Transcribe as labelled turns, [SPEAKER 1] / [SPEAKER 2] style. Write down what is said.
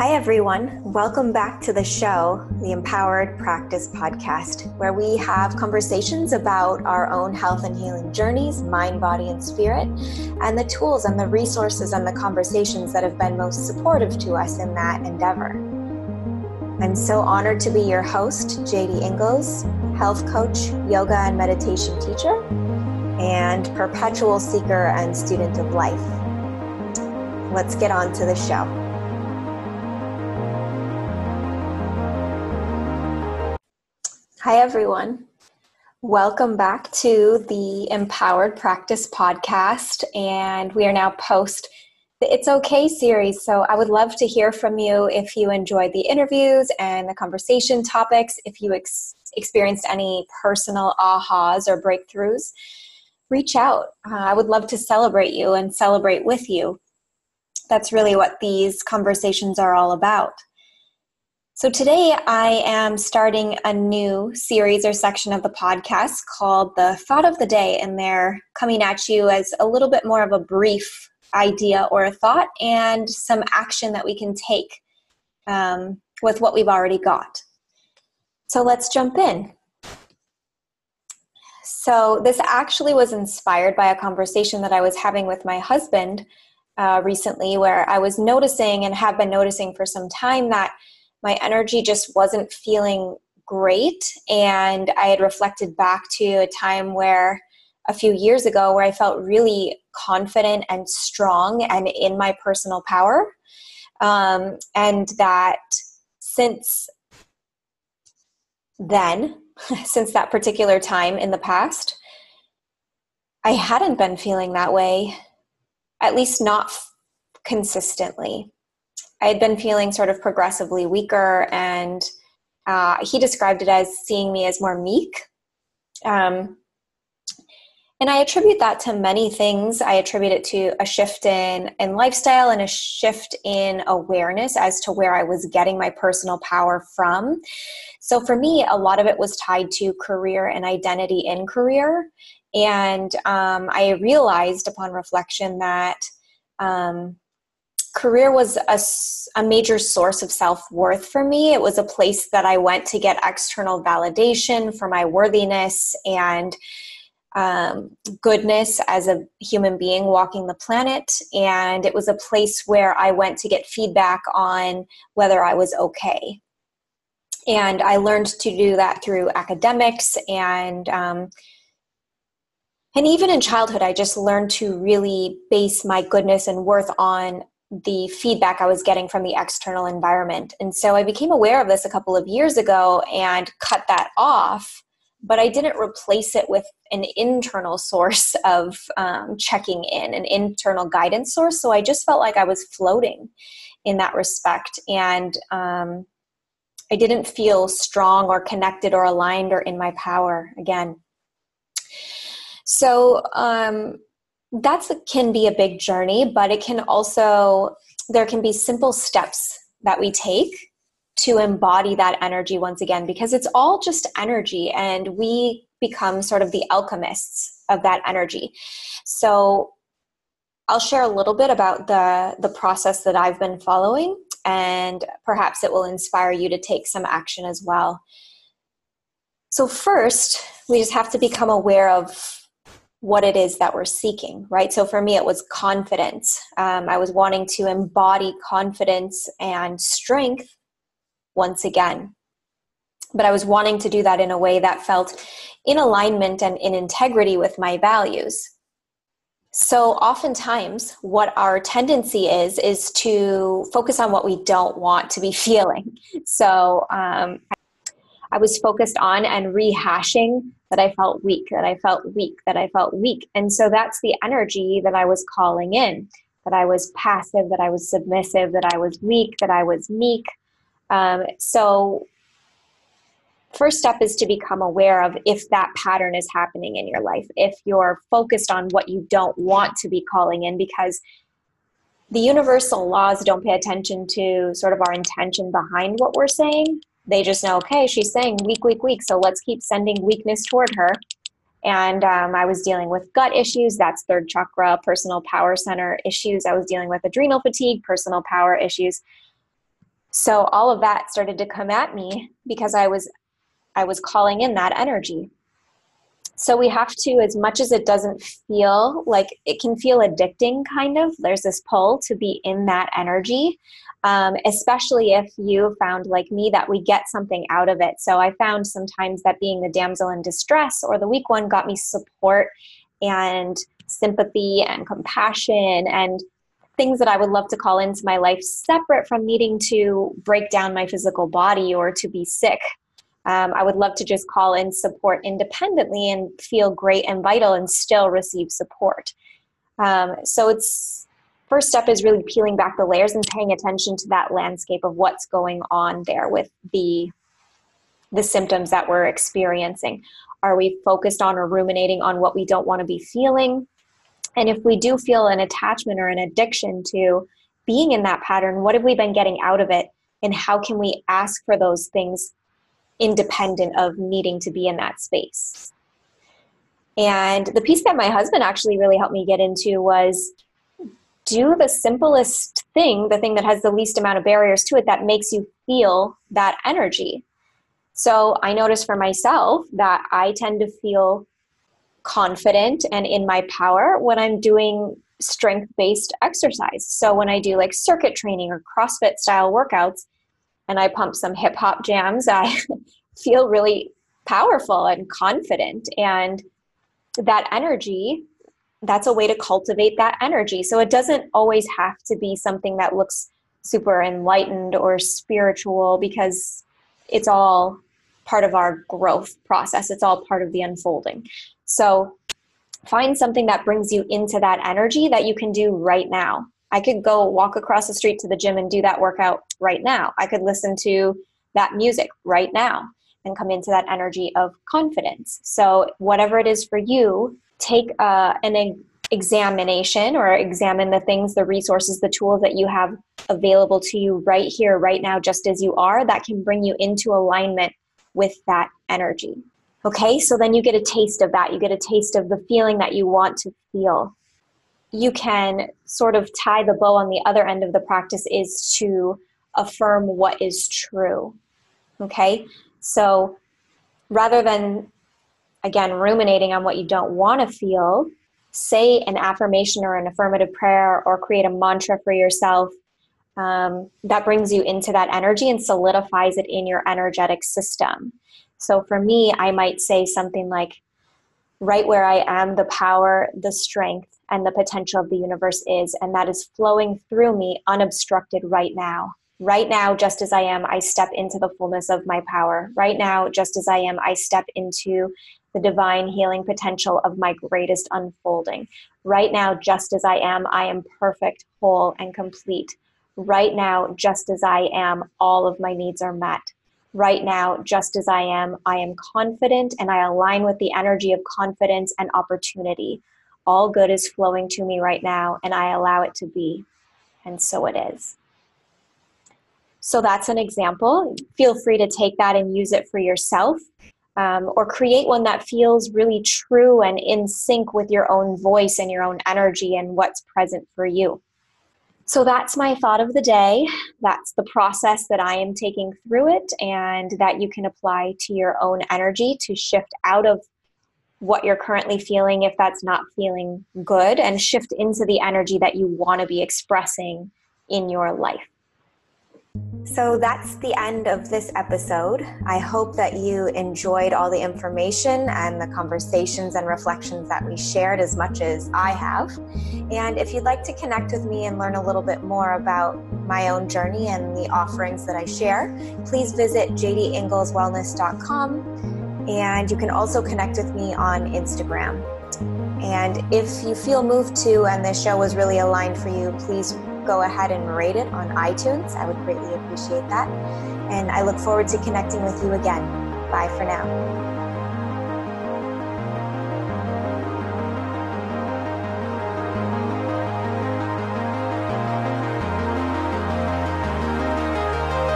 [SPEAKER 1] Hi, everyone. Welcome back to the show, the Empowered Practice Podcast, where we have conversations about our own health and healing journeys, mind, body, and spirit, and the tools and the resources and the conversations that have been most supportive to us in that endeavor. I'm so honored to be your host, JD Ingles, health coach, yoga and meditation teacher, and perpetual seeker and student of life. Let's get on to the show. Hi, everyone. Welcome back to the Empowered Practice Podcast. And we are now post the It's Okay series. So I would love to hear from you if you enjoyed the interviews and the conversation topics, if you ex- experienced any personal ahas or breakthroughs. Reach out. Uh, I would love to celebrate you and celebrate with you. That's really what these conversations are all about. So, today I am starting a new series or section of the podcast called The Thought of the Day, and they're coming at you as a little bit more of a brief idea or a thought and some action that we can take um, with what we've already got. So, let's jump in. So, this actually was inspired by a conversation that I was having with my husband uh, recently, where I was noticing and have been noticing for some time that my energy just wasn't feeling great. And I had reflected back to a time where a few years ago where I felt really confident and strong and in my personal power. Um, and that since then, since that particular time in the past, I hadn't been feeling that way, at least not f- consistently. I had been feeling sort of progressively weaker, and uh, he described it as seeing me as more meek. Um, and I attribute that to many things. I attribute it to a shift in, in lifestyle and a shift in awareness as to where I was getting my personal power from. So for me, a lot of it was tied to career and identity in career. And um, I realized upon reflection that um, career was a, a major source of self worth for me. It was a place that I went to get external validation for my worthiness and um, goodness as a human being walking the planet. And it was a place where I went to get feedback on whether I was okay. And I learned to do that through academics and um, and even in childhood, I just learned to really base my goodness and worth on the feedback I was getting from the external environment. And so I became aware of this a couple of years ago and cut that off, but I didn't replace it with an internal source of um, checking in, an internal guidance source. So I just felt like I was floating in that respect. And um, I didn't feel strong or connected or aligned or in my power again. So, um, that's can be a big journey but it can also there can be simple steps that we take to embody that energy once again because it's all just energy and we become sort of the alchemists of that energy. So i'll share a little bit about the the process that i've been following and perhaps it will inspire you to take some action as well. So first we just have to become aware of what it is that we're seeking, right? So for me, it was confidence. Um, I was wanting to embody confidence and strength once again. But I was wanting to do that in a way that felt in alignment and in integrity with my values. So, oftentimes, what our tendency is, is to focus on what we don't want to be feeling. So, um, I was focused on and rehashing that I felt weak, that I felt weak, that I felt weak. And so that's the energy that I was calling in that I was passive, that I was submissive, that I was weak, that I was meek. Um, so, first step is to become aware of if that pattern is happening in your life, if you're focused on what you don't want to be calling in, because the universal laws don't pay attention to sort of our intention behind what we're saying they just know, okay, she's saying weak, weak, weak. So let's keep sending weakness toward her. And um, I was dealing with gut issues. That's third chakra, personal power center issues. I was dealing with adrenal fatigue, personal power issues. So all of that started to come at me because I was I was calling in that energy. So we have to, as much as it doesn't feel like it can feel addicting, kind of, there's this pull to be in that energy, um, especially if you found, like me, that we get something out of it. So I found sometimes that being the damsel in distress or the weak one got me support and sympathy and compassion and things that I would love to call into my life separate from needing to break down my physical body or to be sick um, I would love to just call in support independently and feel great and vital and still receive support. Um, so it's first step is really peeling back the layers and paying attention to that landscape of what's going on there with the the symptoms that we're experiencing. Are we focused on or ruminating on what we don't want to be feeling? And if we do feel an attachment or an addiction to being in that pattern, what have we been getting out of it? And how can we ask for those things independent of needing to be in that space. And the piece that my husband actually really helped me get into was do the simplest thing, the thing that has the least amount of barriers to it that makes you feel that energy. So I noticed for myself that I tend to feel confident and in my power when I'm doing strength based exercise. So when I do like circuit training or CrossFit style workouts, and I pump some hip hop jams, I feel really powerful and confident. And that energy, that's a way to cultivate that energy. So it doesn't always have to be something that looks super enlightened or spiritual because it's all part of our growth process, it's all part of the unfolding. So find something that brings you into that energy that you can do right now. I could go walk across the street to the gym and do that workout right now. I could listen to that music right now and come into that energy of confidence. So, whatever it is for you, take uh, an examination or examine the things, the resources, the tools that you have available to you right here, right now, just as you are, that can bring you into alignment with that energy. Okay, so then you get a taste of that. You get a taste of the feeling that you want to feel you can sort of tie the bow on the other end of the practice is to affirm what is true. Okay? So rather than, again, ruminating on what you don't want to feel, say an affirmation or an affirmative prayer or create a mantra for yourself um, that brings you into that energy and solidifies it in your energetic system. So for me, I might say something like, right where I am, the power, the strength, and the potential of the universe is, and that is flowing through me unobstructed right now. Right now, just as I am, I step into the fullness of my power. Right now, just as I am, I step into the divine healing potential of my greatest unfolding. Right now, just as I am, I am perfect, whole, and complete. Right now, just as I am, all of my needs are met right now, just as I am. I am confident and I align with the energy of confidence and opportunity. All good is flowing to me right now, and I allow it to be. And so it is. So that's an example. Feel free to take that and use it for yourself. Um, or create one that feels really true and in sync with your own voice and your own energy and what's present for you. So that's my thought of the day. That's the process that I am taking through it, and that you can apply to your own energy to shift out of what you're currently feeling if that's not feeling good and shift into the energy that you want to be expressing in your life. So that's the end of this episode. I hope that you enjoyed all the information and the conversations and reflections that we shared as much as I have. And if you'd like to connect with me and learn a little bit more about my own journey and the offerings that I share, please visit jdingleswellness.com. And you can also connect with me on Instagram. And if you feel moved to and this show was really aligned for you, please go ahead and rate it on iTunes. I would greatly appreciate that. And I look forward to connecting with you again. Bye for now.